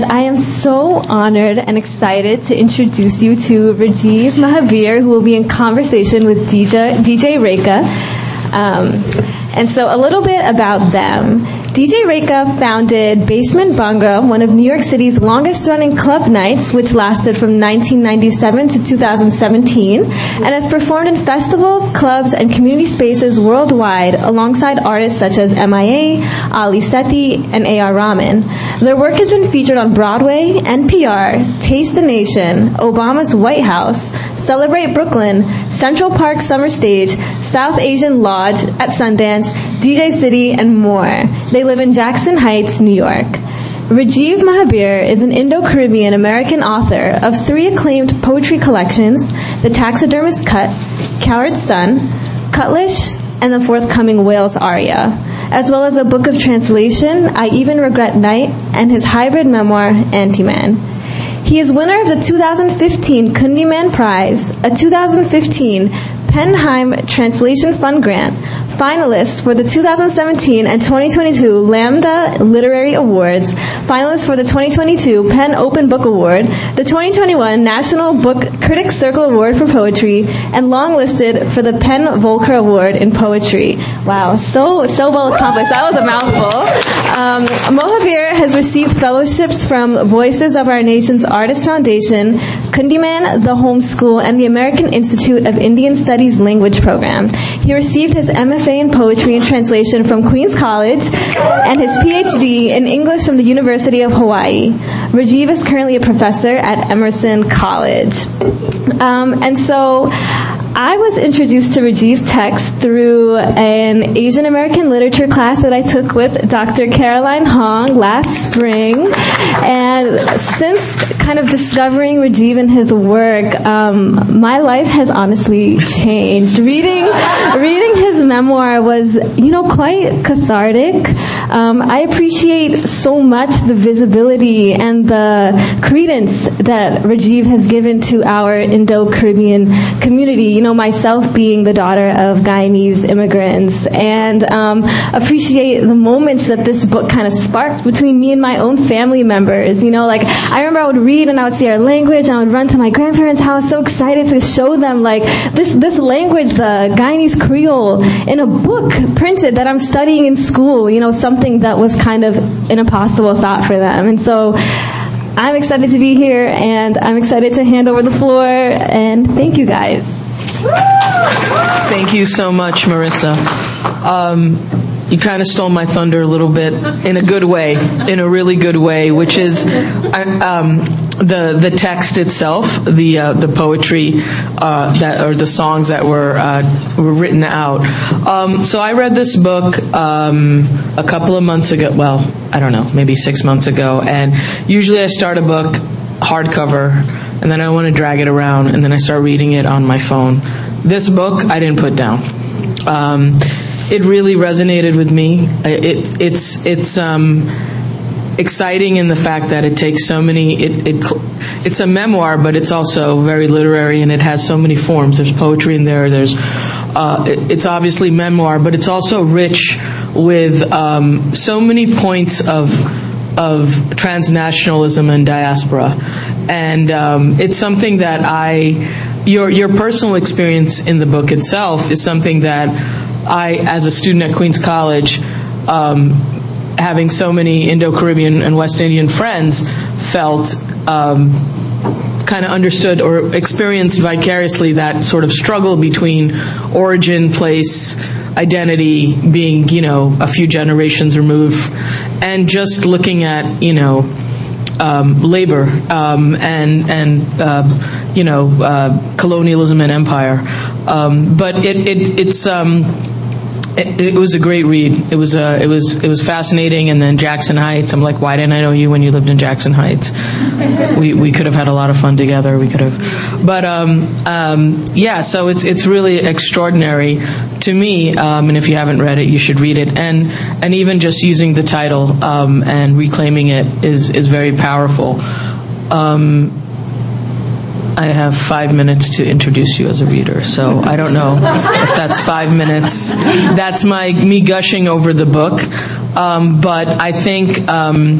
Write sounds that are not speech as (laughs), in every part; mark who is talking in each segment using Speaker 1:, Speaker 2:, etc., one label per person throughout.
Speaker 1: I am so honored and excited to introduce you to Rajiv Mohabir, who will be in conversation with DJ, DJ Rekha. Um, and so, a little bit about them. DJ Rekha founded Basement Bhangra, one of New York City's longest running club nights, which lasted from 1997 to 2017, and has performed in festivals, clubs, and community spaces worldwide alongside artists such as MIA, Ali Sethi, and A.R. Rahman. Their work has been featured on Broadway, NPR, Taste the Nation, Obama's White House, Celebrate Brooklyn, Central Park Summer Stage, South Asian Lodge at Sundance, DJ City, and more. They live in Jackson Heights, New York. Rajiv Mohabir is an Indo-Caribbean American author of three acclaimed poetry collections, The Taxidermist Cut, Cowherd's Son, Cutlish, and the forthcoming Wales Aria, as well as a book of translation, I Even Regret Night, and his hybrid memoir, Anti-Man. He is winner of the 2015 Kundiman Prize, a 2015 PEN/Heim Translation Fund Grant, finalists for the 2017 and 2022 Lambda Literary Awards, finalists for the 2022 PEN Open Book Award, the 2021 National Book Critics Circle Award for Poetry, and longlisted for the PEN/Voelcker Award in Poetry. Wow, so so well accomplished. That was a mouthful. Um, Mohabir has received fellowships from Voices of Our Nation's Artist Foundation, Kundiman, the Home School, and the American Institute of Indian Studies Language Program. He received his MFA in Poetry and Translation from Queens College and his PhD in English from the University of Hawaii. Rajiv is currently a professor at Emerson College. Um, and so I was introduced to Rajiv text through an Asian American literature class that I took with Dr. Caroline Hong last spring. And since kind of discovering Rajiv and his work, um, my life has honestly changed. Reading, reading his memoir was, you know, quite cathartic. Um, I appreciate so much the visibility and the credence that Rajiv has given to our Indo-Caribbean community. You know, myself being the daughter of Guyanese immigrants, and um, appreciate the moments that this book kind of sparked between me and my own family members. You know, like I remember I would read and I would see our language, and I would run to my grandparents' house, so excited to show them like this this language, the Guyanese Creole, in a book printed that I'm studying in school. You know, something that was kind of an impossible thought for them, and so. I'm excited to be here and I'm excited to hand over the floor and thank you guys.
Speaker 2: Thank you so much, Marissa. Um, you kind of stole my thunder a little bit in a good way, in a really good way, which is um, the the text itself, the uh, the poetry uh, that or the songs that were uh, were written out. Um, so I read this book um, a couple of months ago. Well, I don't know, maybe six months ago. And usually I start a book hardcover, and then I want to drag it around, and then I start reading it on my phone. This book I didn't put down. Um, it really resonated with me. It, it's it's um, exciting in the fact that it takes so many. It, it it's a memoir, but it's also very literary, and it has so many forms. There's poetry in there. There's uh, it's obviously memoir, but it's also rich with um, so many points of of transnationalism and diaspora, and um, it's something that I your your personal experience in the book itself is something that I, as a student at Queens College, um, having so many Indo-Caribbean and West Indian friends, felt um, kind of understood or experienced vicariously that sort of struggle between origin, place, identity, being you know a few generations removed, and just looking at you know. Um, labor um, and and uh, you know uh, colonialism and empire, um, but it, it it's um, it, it, was a great read. It was uh, it was it was fascinating. And then Jackson Heights. I'm like, why didn't I know you when you lived in Jackson Heights? we we could have had a lot of fun together. We could have, but um, um, yeah. So it's it's really extraordinary to me. Um, and if you haven't read it, you should read it. And and even just using the title um, and reclaiming it is is very powerful. Um, I have five minutes to introduce you as a reader, so I don't know if that's five minutes. That's my me gushing over the book, um, but I think um,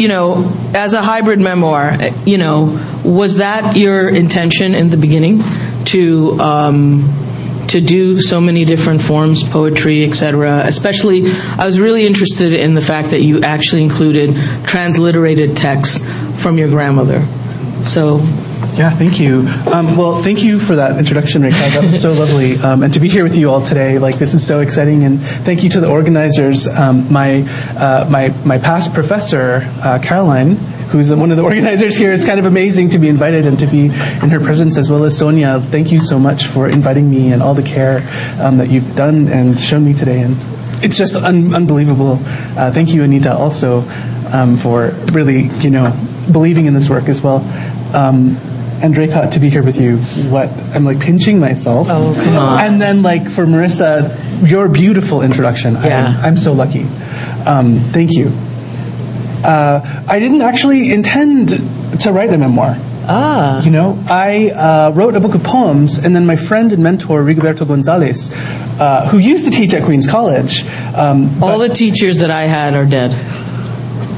Speaker 2: you know, as a hybrid memoir, you know, was that your intention in the beginning to um, to do so many different forms, poetry, etc. Especially, I was really interested in the fact that you actually included transliterated text from your grandmother. So
Speaker 3: yeah, thank you. Um, well, thank you for that introduction, Rekha. That was so lovely. Um, and to be here with you all today, like this is so exciting. And thank you to the organizers. Um, my uh, my my past professor, uh, Caroline, who's one of the (laughs) organizers here. It's kind of amazing to be invited and to be in her presence, as well as Sonia. Thank you so much for inviting me and all the care um, that you've done and shown me today. And it's just un- unbelievable. Uh, thank you, Anita, also um, for really, you know, believing in this work as well. Um, and Draycott to be here with you. What I'm like pinching myself.
Speaker 2: Oh, come on.
Speaker 3: And then like for Marissa, your beautiful introduction.
Speaker 2: Yeah.
Speaker 3: I'm, I'm so lucky. Um, thank you. Uh, I didn't actually intend to write a memoir.
Speaker 2: Ah.
Speaker 3: You know, I uh, wrote a book of poems, and then my friend and mentor Rigoberto Gonzalez, uh, who used to teach at Queens College, um,
Speaker 2: All the teachers that I had are dead.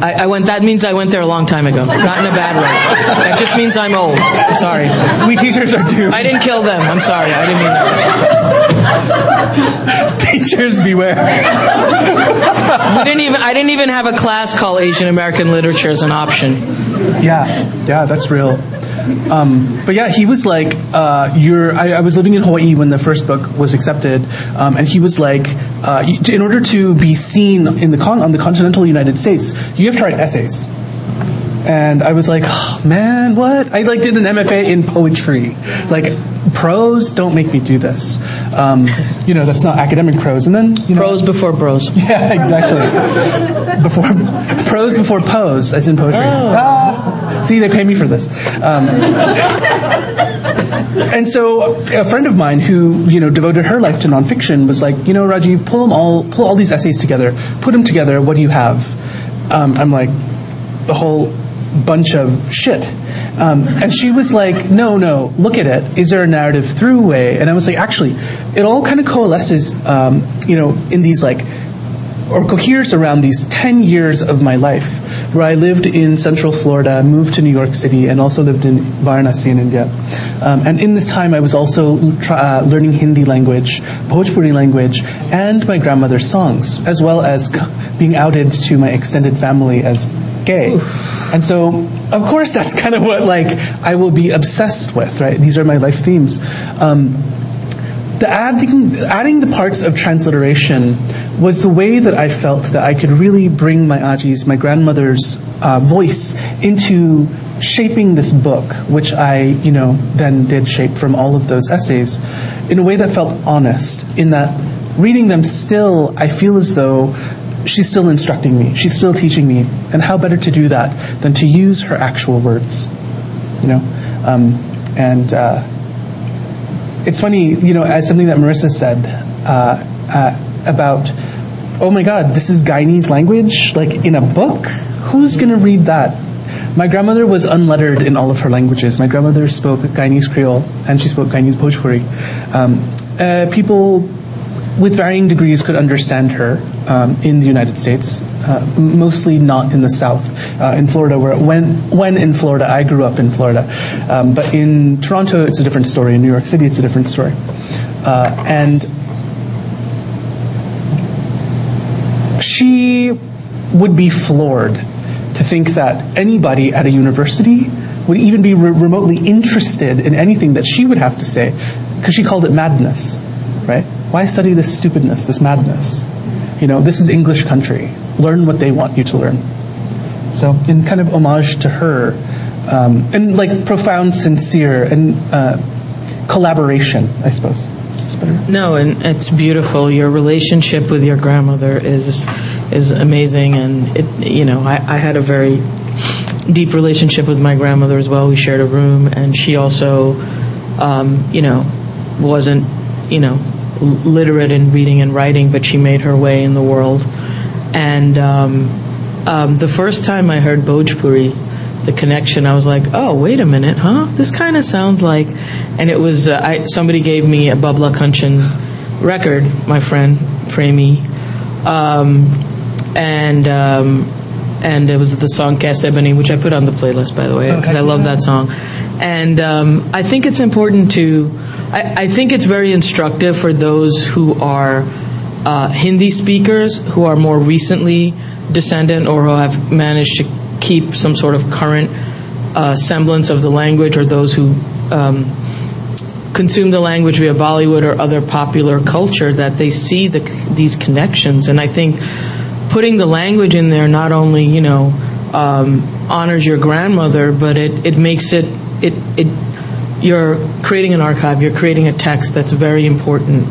Speaker 2: I, I, went. That means I went there a long time ago. Not in a bad way. That just means I'm old. I'm sorry.
Speaker 3: we teachers are doomed.
Speaker 2: I didn't kill them. I'm sorry. I didn't mean
Speaker 3: that. (laughs) teachers beware.
Speaker 2: we didn't even. I didn't even have a class called Asian American Literature as an option.
Speaker 3: Yeah, yeah, that's real. Um, but yeah, he was like, uh, "You're." I, I, was living in Hawaii when the first book was accepted, um, and he was like, uh, "In order to be seen in the con- on the continental United States, you have to write essays." And I was like, oh, "Man, what?" I like did an MFA in poetry, like prose. Don't make me do this. Um, you know, that's not academic prose. And then you know,
Speaker 2: prose before prose. (laughs)
Speaker 3: Yeah, exactly. before prose before pose, as in poetry.
Speaker 2: Oh.
Speaker 3: Ah, (laughs) see, they pay me for this. Um, and so, a friend of mine who you know devoted her life to nonfiction was like, you know, Rajiv, pull them all, pull all these essays together, put them together. What do you have? Um, I'm like, the whole bunch of shit. Um, and she was like, no, no, look at it. Is there a narrative through way? And I was like, actually, it all kind of coalesces, um, you know, in these like, or coheres around these 10 years of my life where I lived in central Florida, moved to New York City, and also lived in Varanasi in India. Um, and in this time, I was also uh, learning Hindi language, Bhojpuri language, and my grandmother's songs, as well as being outed to my extended family as gay. Oof. And so, of course, that's kind of what like I will be obsessed with, right? These are my life themes. Um, the adding, adding the parts of transliteration was the way that I felt that I could really bring my Aji's, my grandmother's uh, voice into shaping this book, which I, you know, then did shape from all of those essays, in a way that felt honest. In that, reading them still, I feel as though she's still instructing me, she's still teaching me, and how better to do that than to use her actual words, you know, um, and. Uh, it's funny, you know, as something that Marissa said uh, uh, about, oh my God, this is Guyanese language, like in a book. Who's going to read that? My grandmother was unlettered in all of her languages. My grandmother spoke Guyanese Creole and she spoke Guyanese Bhojpuri. Um, uh, people with varying degrees could understand her um, in the United States, uh, mostly not in the South. Uh, in Florida, where when when in Florida, I grew up in Florida, um, but in Toronto, it's a different story. In New York City, it's a different story, uh, and she would be floored to think that anybody at a university would even be re- remotely interested in anything that she would have to say, because she called it madness, right? Why study this stupidness, this madness? You know, this is English country. Learn what they want you to learn. So, in kind of homage to her, um, and like profound, sincere, and uh, collaboration, I suppose.
Speaker 2: No, and it's beautiful. Your relationship with your grandmother is is amazing, and it, you know, I, I had a very deep relationship with my grandmother as well. We shared a room, and she also, um, you know, wasn't, you know, literate in reading and writing, but she made her way in the world. And um, um, the first time I heard Bhojpuri, the connection, I was like, oh, wait a minute, huh? This kind of sounds like. And it was, uh, I, somebody gave me a Babla Kanchan record, my friend, Premi. Um, and um, and it was the song Kaise Bani, which I put on the playlist, by the way, because I love that song. And um, I think it's important to, I, I, think it's very instructive for those who are uh, Hindi speakers, who are more recently descendant or who have managed to keep some sort of current uh, semblance of the language, or those who um, consume the language via Bollywood or other popular culture, that they see the, these connections. And I think putting the language in there not only you know um, honors your grandmother, but it, it makes it it it you're creating an archive. You're creating a text that's very important.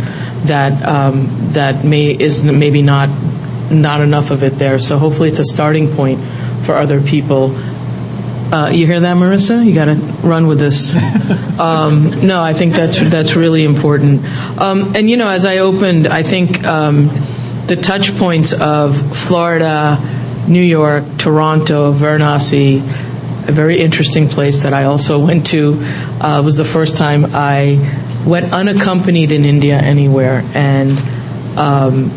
Speaker 2: That um, that may is maybe not not enough of it there. So hopefully it's a starting point for other people. Uh, you hear that, Marissa? You got to run with this. (laughs) Um, no, I think that's that's really important. Um, and you know, as I opened, I think um, the touch points of Florida, New York, Toronto, Varanasi, a very interesting place that I also went to. Uh, was the first time I went unaccompanied in India anywhere, and um,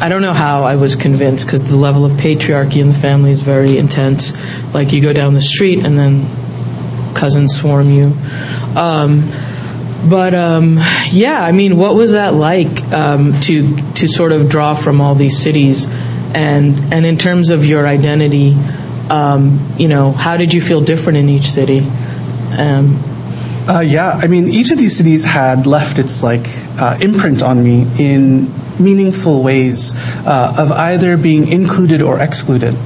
Speaker 2: I don't know how I was convinced because the level of patriarchy in the family is very intense. Like you go down the street and then cousins swarm you. Um, but um, yeah, I mean, what was that like um, to to sort of draw from all these cities, and and in terms of your identity, um, you know, how did you feel different in each city? Um,
Speaker 3: uh, yeah, I mean, each of these cities had left its like uh, imprint on me in meaningful ways uh, of either being included or excluded.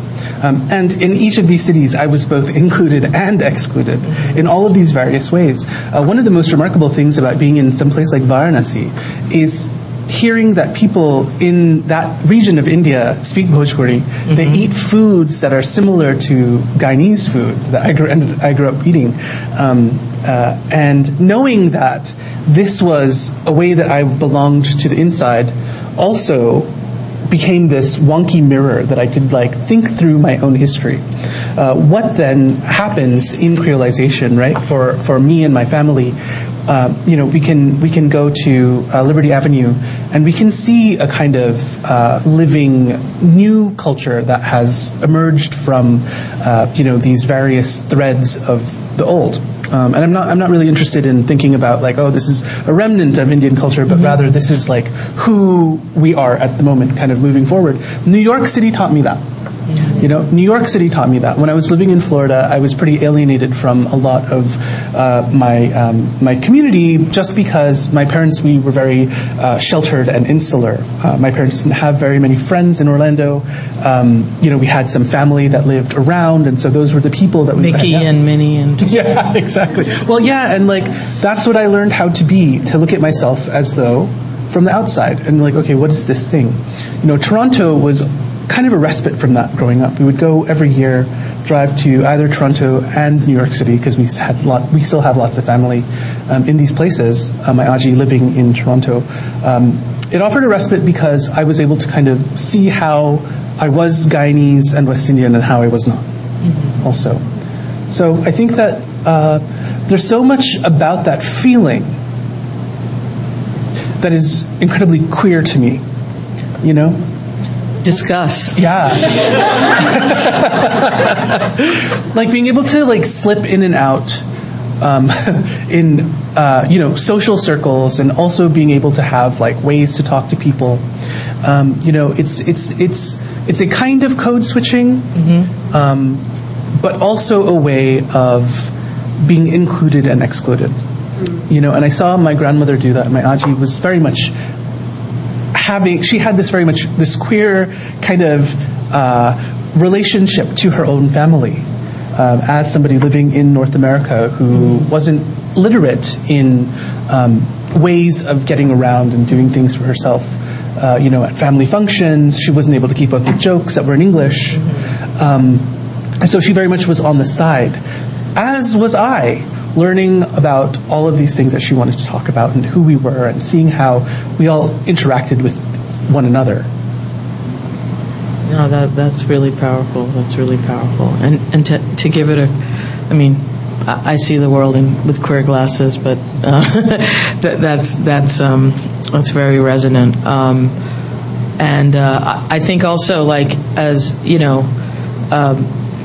Speaker 3: Um, and in each of these cities, I was both included and excluded in all of these various ways. Uh, one of the most remarkable things about being in some place like Varanasi is hearing that people in that region of India speak Bhojpuri. Mm-hmm. They eat foods that are similar to Guyanese food that I grew, I grew up eating. Um, uh, and knowing that this was a way that I belonged to the inside also became this wonky mirror that I could like think through my own history. Uh, what then happens in creolization, right? For for me and my family, uh, you know, we can we can go to uh, Liberty Avenue and we can see a kind of uh, living new culture that has emerged from uh, you know these various threads of the old. Um, and I'm not, I'm not really interested in thinking about like, oh, this is a remnant of Indian culture, but mm-hmm. rather this is like who we are at the moment, kind of moving forward. New York City taught me that. You know, New York City taught me that. When I was living in Florida, I was pretty alienated from a lot of uh, my um, my community just because my parents we were very uh, sheltered and insular. Uh, my parents didn't have very many friends in Orlando. Um, you know, we had some family that lived around, and so those were the people that we
Speaker 2: Mickey and Minnie and (laughs)
Speaker 3: yeah, exactly. Well, yeah, and like that's what I learned how to be to look at myself as though from the outside and like, okay, what is this thing? You know, Toronto was kind of a respite from that growing up. We would go every year, drive to either Toronto and New York City because we had lot, we still have lots of family um, in these places. Uh, my Aji living in Toronto. Um, it offered a respite because I was able to kind of see how I was Guyanese and West Indian and how I was not. Mm-hmm. Also, so I think that uh, there's so much about that feeling that is incredibly queer to me. You know,
Speaker 2: discuss.
Speaker 3: Yeah. (laughs) like being able to like slip in and out um, (laughs) in uh, you know social circles and also being able to have like ways to talk to people. Um, you know, it's it's it's it's a kind of code switching, mm-hmm. um, but also a way of being included and excluded. You know, and I saw my grandmother do that. My aji was very much having she had this very much this queer kind of uh, relationship to her own family um, as somebody living in North America who wasn't literate in um, ways of getting around and doing things for herself. Uh, you know, at family functions, she wasn't able to keep up with jokes that were in English. Um, and so she very much was on the side, as was I learning about all of these things that she wanted to talk about and who we were and seeing how we all interacted with one another.
Speaker 2: No, that that's really powerful. That's really powerful. And and to to give it a, I mean, I, I see the world in with queer glasses, but uh, (laughs) that, that's that's um, that's very resonant. Um, and uh, I think also like as you know uh,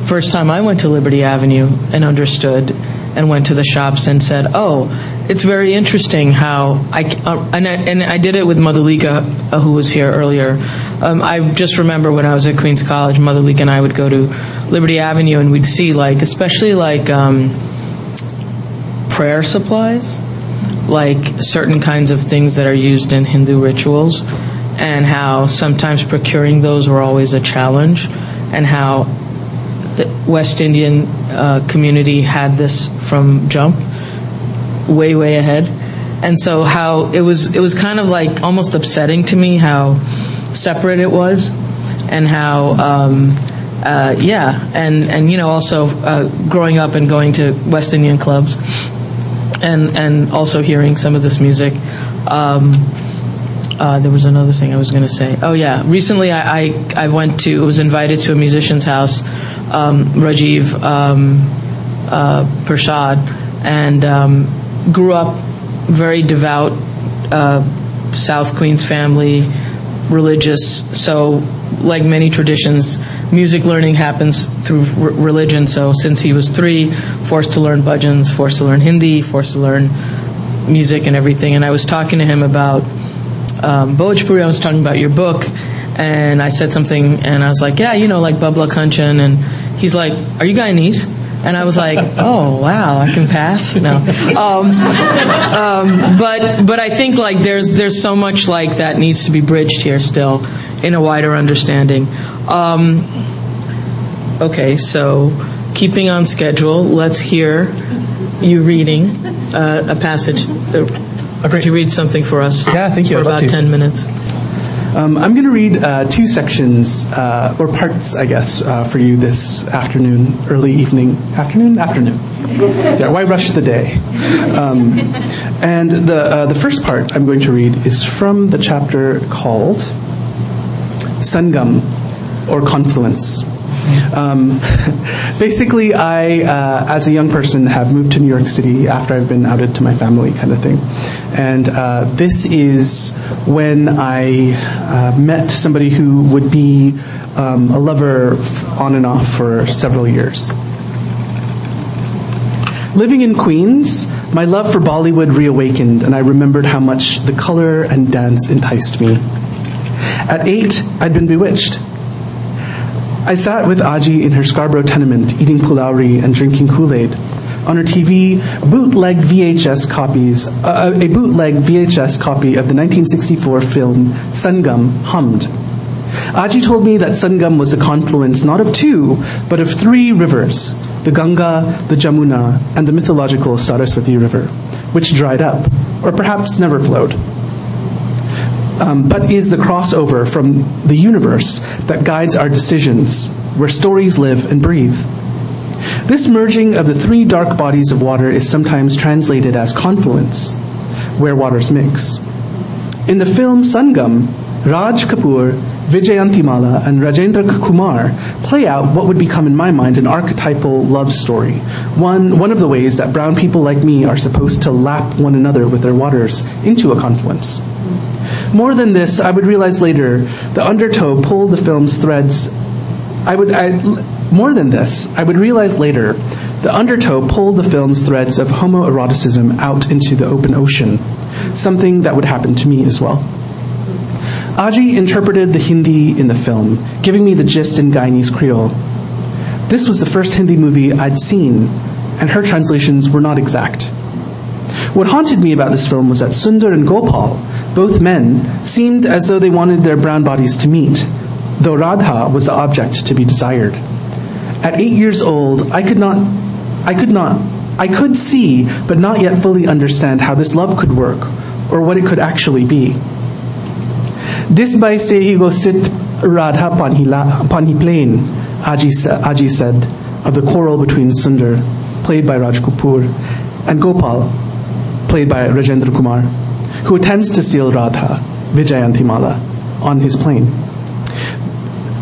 Speaker 2: first time I went to Liberty Avenue and understood and went to the shops and said, "Oh, it's very interesting how I uh, and I, and I did it with Mother Lika, uh, who was here earlier. Um, I just remember when I was at Queens College, Mother Lika and I would go to Liberty Avenue and we'd see like, especially like um, prayer supplies, like certain kinds of things that are used in Hindu rituals, and how sometimes procuring those were always a challenge, and how the West Indian uh, community had this from jump, way way ahead, and so how it was it was kind of like almost upsetting to me how separate it was, and how. Um, uh, yeah, and and you know also uh, growing up and going to West Indian clubs, and and also hearing some of this music. Um, uh, there was another thing I was going to say. Oh yeah, recently I, I, I went to was invited to a musician's house, um, Rajiv um, uh, Prasad, and um, grew up very devout uh, South Queens family, religious. So like many traditions, music learning happens through r- religion. So since he was three, forced to learn bhajans, forced to learn Hindi, forced to learn music and everything. And I was talking to him about um, Bhojpuri. I was talking about your book, and I said something, and I was like, yeah, you know, like Babla Kanchan. And he's like, are you Guyanese? And I was like, (laughs) oh wow, I can pass. No, um, um, but but I think like there's there's so much like that needs to be bridged here still, in a wider understanding. Um, okay, so keeping on schedule, let's hear you reading uh, a passage. Uh. Could you read something for us?
Speaker 3: Yeah, thank you.
Speaker 2: For about ten minutes.
Speaker 3: Um, I'm going to read uh, two sections, uh, or parts, I guess, uh, for you this afternoon, early evening, afternoon, afternoon. Yeah, why rush the day? Um, and the uh, the first part I'm going to read is from the chapter called Sangam, or Confluence. Um, (laughs) basically, I, uh, as a young person, have moved to New York City after I've been outed to my family, kind of thing. And uh, this is when I uh, met somebody who would be um, a lover on and off for several years. Living in Queens, my love for Bollywood reawakened, and I remembered how much the color and dance enticed me. At eight, I'd been bewitched. I sat with Aji in her Scarborough tenement, eating phulourie and drinking Kool-Aid. On her TV, bootleg VHS copies, uh, a bootleg VHS copy of the 1964 film Sangam hummed. Aji told me that Sangam was a confluence not of two, but of three rivers the Ganga, the Jamuna, and the mythological Saraswati River, which dried up, or perhaps never flowed. Um, but is the crossover from the universe that guides our decisions, where stories live and breathe. This merging of the three dark bodies of water is sometimes translated as confluence, where waters mix. In the film Sangam, Raj Kapoor, Vyjayanthimala, and Rajendra Kumar play out what would become, in my mind, an archetypal love story. One, one of the ways that brown people like me are supposed to lap one another with their waters into a confluence. More than this, I would realize later, the undertow pulled the film's threads. I would, I, more than this, I would realize later, the undertow pulled the film's threads of homoeroticism out into the open ocean, something that would happen to me as well. Aji interpreted the Hindi in the film, giving me the gist in Guyanese Creole. This was the first Hindi movie I'd seen, and her translations were not exact. What haunted me about this film was that Sundar and Gopal, both men, seemed as though they wanted their brown bodies to meet, though Radha was the object to be desired. At eight years old, I could not, I could not, I could see, but not yet fully understand how this love could work, or what it could actually be. This by se he go sit Radha he plain, Aji, Aji said, of the quarrel between Sundar, played by Raj Kapoor, and Gopal, played by Rajendra Kumar, who attempts to seal Radha, Vyjayanthimala, on his plane.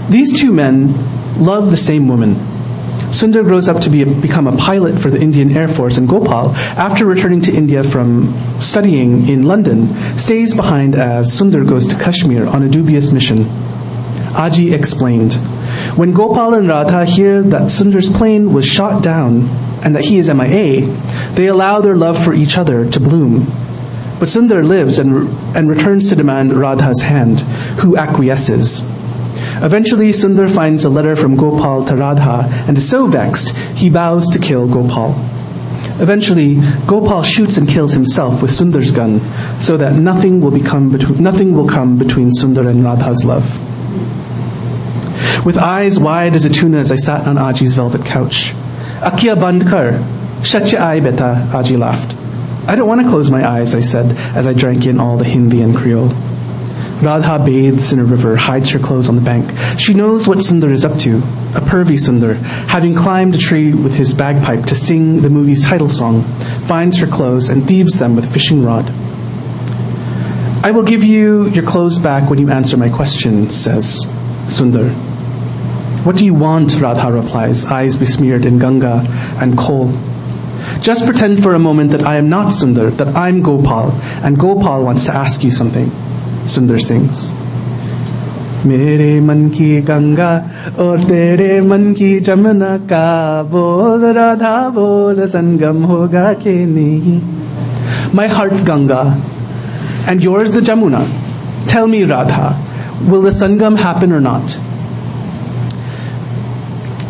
Speaker 3: These two men love the same woman. Sundar grows up to be become a pilot for the Indian Air Force, and Gopal, after returning to India from studying in London, stays behind as Sundar goes to Kashmir on a dubious mission. Aji explained, When Gopal and Radha hear that Sundar's plane was shot down and that he is MIA, they allow their love for each other to bloom. But Sundar lives and, and returns to demand Radha's hand, who acquiesces. Eventually, Sundar finds a letter from Gopal to Radha and is so vexed he vows to kill Gopal. Eventually, Gopal shoots and kills himself with Sundar's gun, so that nothing will, become between, nothing will come between Sundar and Radha's love. With eyes wide as a tuna as I sat on Aji's velvet couch. Akia bandkar, shut your eye beta, Aji laughed. I don't want to close my eyes, I said, as I drank in all the Hindi and Creole. Radha bathes in a river, hides her clothes on the bank. She knows what Sundar is up to, a pervy Sundar, having climbed a tree with his bagpipe to sing the movie's title song, finds her clothes and thieves them with a fishing rod. I will give you your clothes back when you answer my question, says Sundar. What do you want? Radha replies, eyes besmeared in Ganga and coal. Just pretend for a moment that I am not Sundar, that I'm Gopal, and Gopal wants to ask you something. Sundar sings. मेरे मन की गंगा और तेरे मन की जमुना का बोल राधा बोल संगम होगा कि नहीं My heart's Ganga and yours the Jamuna. Tell me Radha, will the Sangam happen or not?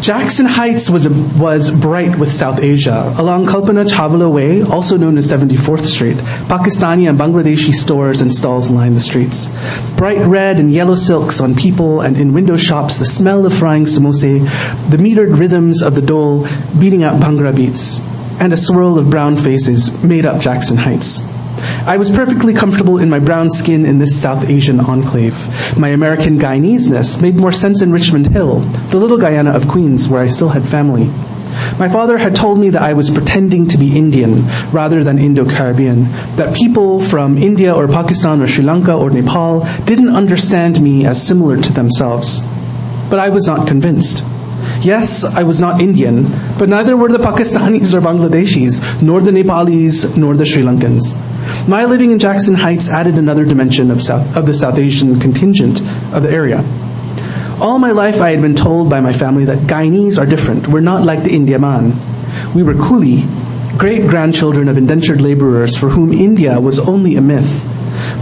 Speaker 3: Jackson Heights was, was bright with South Asia. Along Kalpana Chawla Way, also known as 74th Street, Pakistani and Bangladeshi stores and stalls line the streets. Bright red and yellow silks on people and in window shops, the smell of frying samosa, the metered rhythms of the dhol beating out Bhangra beats, and a swirl of brown faces made up Jackson Heights. I was perfectly comfortable in my brown skin in this South Asian enclave. My American Guyaneseness made more sense in Richmond Hill, the little Guyana of Queens, where I still had family. My father had told me that I was pretending to be Indian rather than Indo Caribbean, that people from India or Pakistan or Sri Lanka or Nepal didn't understand me as similar to themselves. But I was not convinced. Yes, I was not Indian, but neither were the Pakistanis or Bangladeshis, nor the Nepalis, nor the Sri Lankans. My living in Jackson Heights added another dimension of, South, of the South Asian contingent of the area. All my life I had been told by my family that Guyanese are different. We're not like the Indiaman. We were Coolie, great grandchildren of indentured laborers for whom India was only a myth.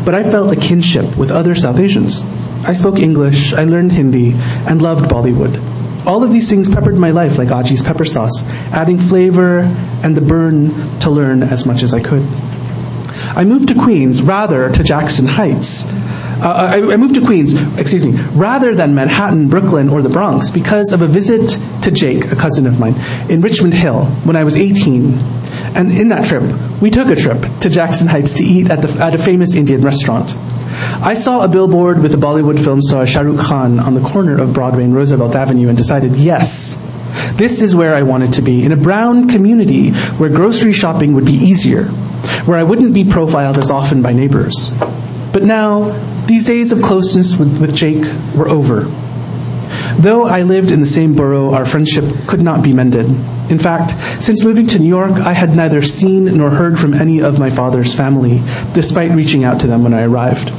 Speaker 3: But I felt a kinship with other South Asians. I spoke English, I learned Hindi, and loved Bollywood. All of these things peppered my life like Aji's pepper sauce, adding flavor and the burn to learn as much as I could. I moved to Queens, rather to Jackson Heights. Uh, I, I moved to Queens, excuse me, rather than Manhattan, Brooklyn, or the Bronx because of a visit to Jake, a cousin of mine, in Richmond Hill when I was 18. And in that trip, we took a trip to Jackson Heights to eat at, the, at a famous Indian restaurant. I saw a billboard with the Bollywood film star Shah Rukh Khan on the corner of Broadway and Roosevelt Avenue and decided, yes, this is where I wanted to be, in a brown community where grocery shopping would be easier, where I wouldn't be profiled as often by neighbors. But now, these days of closeness with, with Jake were over. Though I lived in the same borough, our friendship could not be mended. In fact, since moving to New York, I had neither seen nor heard from any of my father's family, despite reaching out to them when I arrived.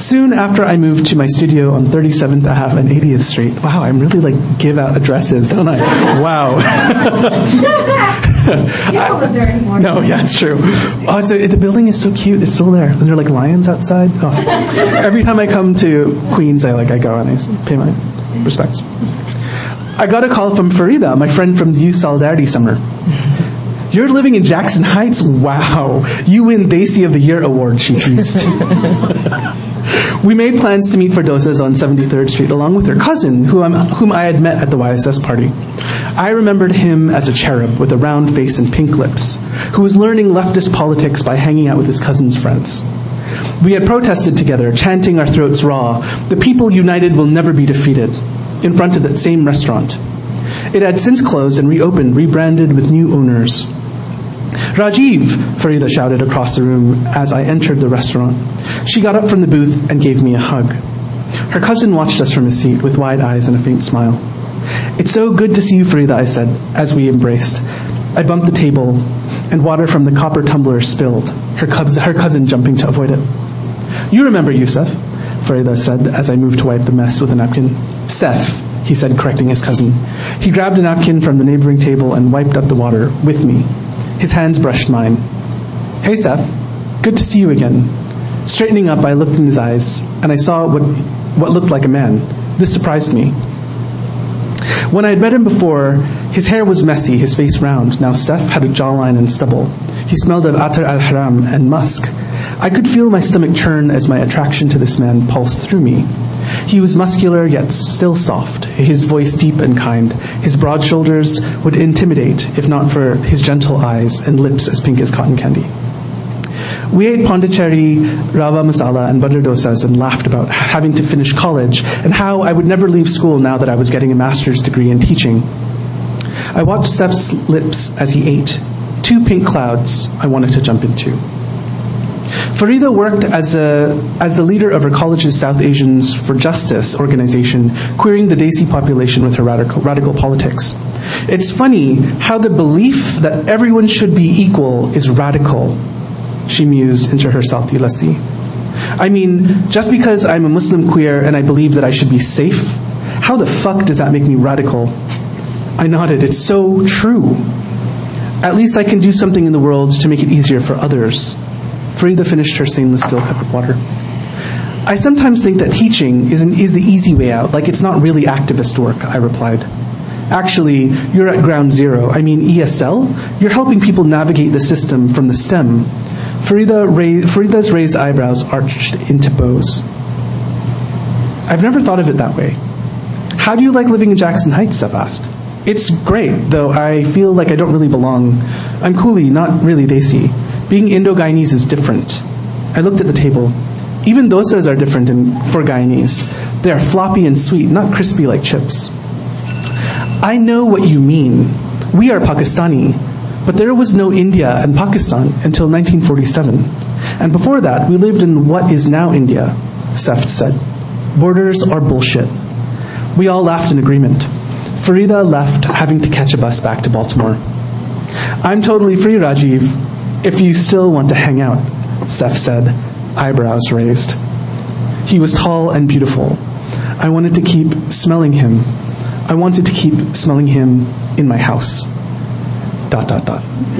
Speaker 3: Soon after I moved to my studio on 37th Ave and 80th Street. Wow, I'm really like give out addresses, don't I? Wow. (laughs)
Speaker 1: You don't live there anymore.
Speaker 3: No, yeah, it's true. Oh, it's a, the building is so cute. It's still there, and there are like lions outside. Oh. (laughs) Every time I come to Queens, I like I go and I pay my respects. I got a call from Farida, my friend from the Youth Solidarity Summer. You're living in Jackson Heights? Wow. You win Desi of the Year award, she teased. (laughs) we made plans to meet for dosas on 73rd Street along with her cousin, who I'm, whom I had met at the YSS party. I remembered him as a cherub with a round face and pink lips, who was learning leftist politics by hanging out with his cousin's friends. We had protested together, chanting our throats raw, The people united will never be defeated, in front of that same restaurant. It had since closed and reopened, rebranded with new owners. Rajiv, Farida shouted across the room as I entered the restaurant. She got up from the booth and gave me a hug. Her cousin watched us from his seat with wide eyes and a faint smile. It's so good to see you, Farida, I said as we embraced. I bumped the table, and water from the copper tumbler spilled, her, cubs, her cousin jumping to avoid it. You remember Yusuf, Farida said as I moved to wipe the mess with a napkin. Seth, he said, correcting his cousin. He grabbed a napkin from the neighboring table and wiped up the water with me. His hands brushed mine. Hey, Seth. Good to see you again. Straightening up, I looked in his eyes, and I saw what, what looked like a man. This surprised me. When I had met him before, his hair was messy, his face round. Now Seth had a jawline and stubble. He smelled of atar al haram and musk. I could feel my stomach churn as my attraction to this man pulsed through me. He was muscular yet still soft, his voice deep and kind. His broad shoulders would intimidate if not for his gentle eyes and lips as pink as cotton candy. We ate pondicherry, rava masala, and butter dosas and laughed about having to finish college and how I would never leave school now that I was getting a master's degree in teaching. I watched Seth's lips as he ate, two pink clouds I wanted to jump into. Farida worked as, a, as the leader of her college's South Asians for Justice organization, queering the Desi population with her radical, radical politics. It's funny how the belief that everyone should be equal is radical, she mused into her salty lassi. I mean, just because I'm a Muslim queer and I believe that I should be safe, how the fuck does that make me radical? I nodded. It's so true. At least I can do something in the world to make it easier for others. Farida finished her stainless steel cup of water. I sometimes think that teaching is, an, is the easy way out, like it's not really activist work, I replied. Actually, you're at ground zero. I mean, ESL? You're helping people navigate the system from the stem. Farida ra- Farida's raised eyebrows arched into bows. I've never thought of it that way. How do you like living in Jackson Heights? Seth asked. It's great, though I feel like I don't really belong. I'm Coolie, not really Desi. Being Indo-Guyanese is different. I looked at the table. Even dosas are different in, for Guyanese. They are floppy and sweet, not crispy like chips. I know what you mean. We are Pakistani, but there was no India and Pakistan until 1947. And before that, we lived in what is now India, Seth said. Borders are bullshit. We all laughed in agreement. Farida left, having to catch a bus back to Baltimore. I'm totally free, Rajiv, if you still want to hang out, Seth said, eyebrows raised. He was tall and beautiful. I wanted to keep smelling him. I wanted to keep smelling him in my house. Dot dot dot. (laughs)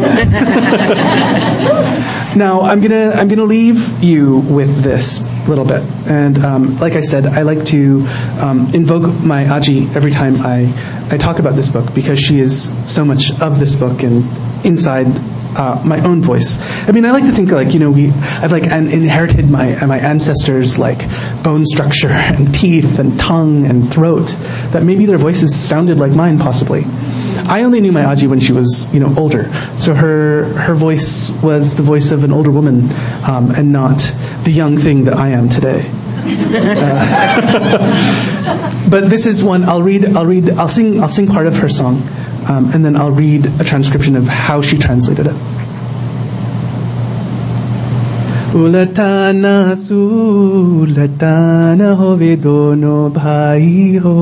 Speaker 3: now I'm gonna I'm gonna leave you with this little bit, and um, like I said, I like to um, invoke my Aji every time I I talk about this book because she is so much of this book and inside uh, my own voice. I mean, I like to think like you know we I've like an, inherited my my ancestors' like bone structure (laughs) and teeth and tongue and throat that maybe their voices sounded like mine possibly. I only knew my Aji when she was you know older, so her her voice was the voice of an older woman um, and not the young thing that I am today. Uh, (laughs) but this is one I'll read. I'll read. I'll sing. I'll sing part of her song um, and then I'll read a transcription of how she translated it. उलटाना सुलटाना होवे दोनों भाई हो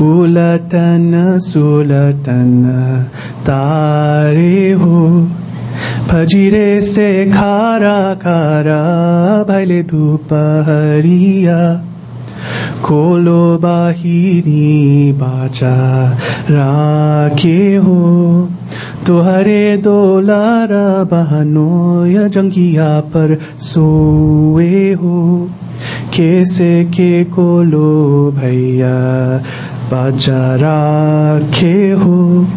Speaker 3: उलटन सुलटन तारे हो फजीरे से खारा खारा भले दोपहरिया खोलो बाहिनी बाचा राखे हो। तुहरे दोलारा बहनो, या जंगिया पर सोए हो। कैसे के कोलो भैया, बाजा राखे हो।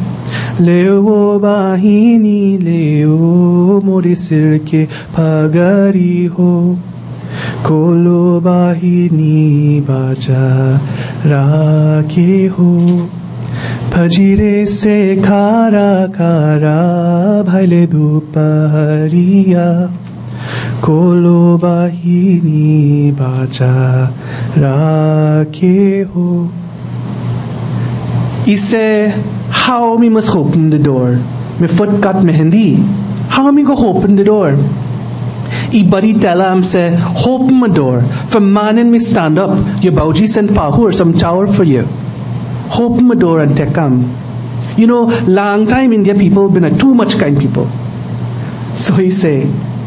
Speaker 3: ले वो बाहिनी, ले ओ मोरे सिर के पगरी हो। कोलो बाहिनी बाजा राखे हो फजीरे से खारा खारा भले दोपहरिया कोलो बाहिनी बाजा राखे हो Ise, how me must open the door? Me foot got mehendi. How me go open the door? I buddy tell him say, open my door. For man and me stand up, your bauji send pahu some chower for you. Open my door and take him. You know, long time India people been a too much kind people. So he say,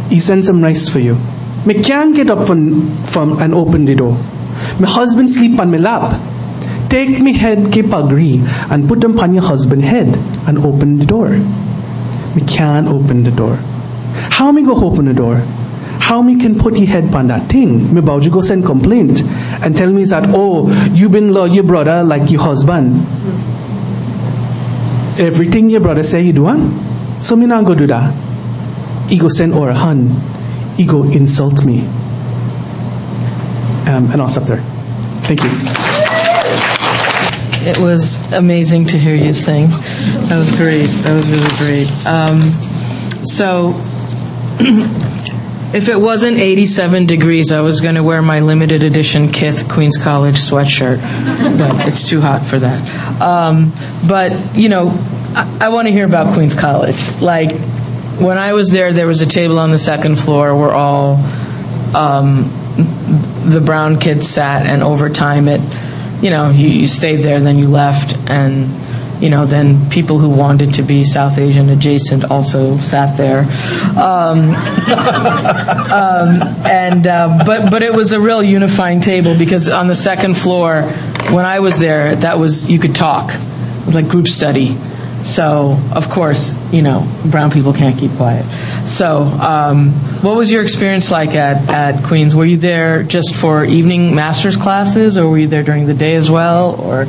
Speaker 3: he send some rice for you. Me can't get up from, from and open the door. My husband sleep on my lap. Take me head ke pagri and put them on your husband head and open the door. Me can't open the door. How me go open the door? How me can put your head on that thing? Me about you go send complaint and tell me that oh you been love your brother like your husband. Everything your brother say you do, huh? So me not go do that. He go send or hun. He go insult me. Um, and I'll stop there. Thank you.
Speaker 2: It was amazing to hear you sing. That was great. That was really great. Um, so, (clears throat) if it wasn't 87 degrees, I was going to wear my limited edition Kith Queens College sweatshirt, but it's too hot for that. Um, but, you know, I, I want to hear about Queens College. Like, when I was there, there was a table on the second floor where all um, the brown kids sat, and over time, it, you know, you, you stayed there, then you left, and you know, then people who wanted to be South Asian adjacent also sat there. Um, (laughs) um, and uh, but but it was a real unifying table because on the second floor, when I was there, that was you could talk. It was like group study. So of course, you know, brown people can't keep quiet. So, um, what was your experience like at, at Queens? Were you there just for evening master's classes, or were you there during the day as well? Or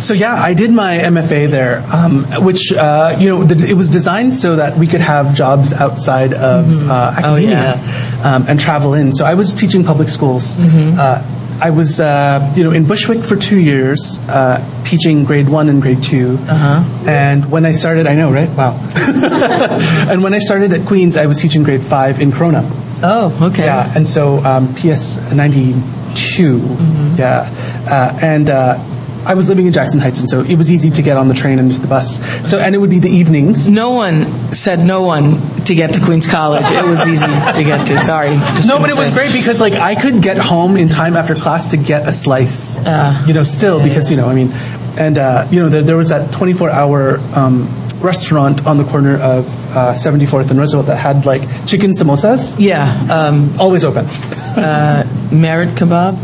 Speaker 3: So yeah, I did my MFA there, um, which uh, you know the, it was designed so that we could have jobs outside of uh,
Speaker 2: Oh,
Speaker 3: academia um, and travel in. So I was teaching public schools.
Speaker 2: Mm-hmm.
Speaker 3: Uh, I was uh, you know in Bushwick for two years, uh, teaching grade one and grade 2
Speaker 2: Uh-huh.
Speaker 3: And when I started, I know, right? Wow. (laughs) and when I started at Queens, I was teaching grade five in Corona.
Speaker 2: oh, okay,
Speaker 3: Yeah, and so um, PS ninety Yeah, uh, and uh, I was living in Jackson Heights, and so it was easy to get on the train and the bus. So, and it would be the evenings.
Speaker 2: No one said no one to get to Queens College. It was easy to get to. Sorry.
Speaker 3: No, but it was great because like I could get home in time after class to get a slice.
Speaker 2: Ah.
Speaker 3: you know, still because you know, I mean, and uh, you know, there, there was that twenty-four hour. Um, restaurant on the corner of uh, 74th and Roosevelt that had like chicken samosas
Speaker 2: Yeah, um,
Speaker 3: always open
Speaker 2: Merit Kebab.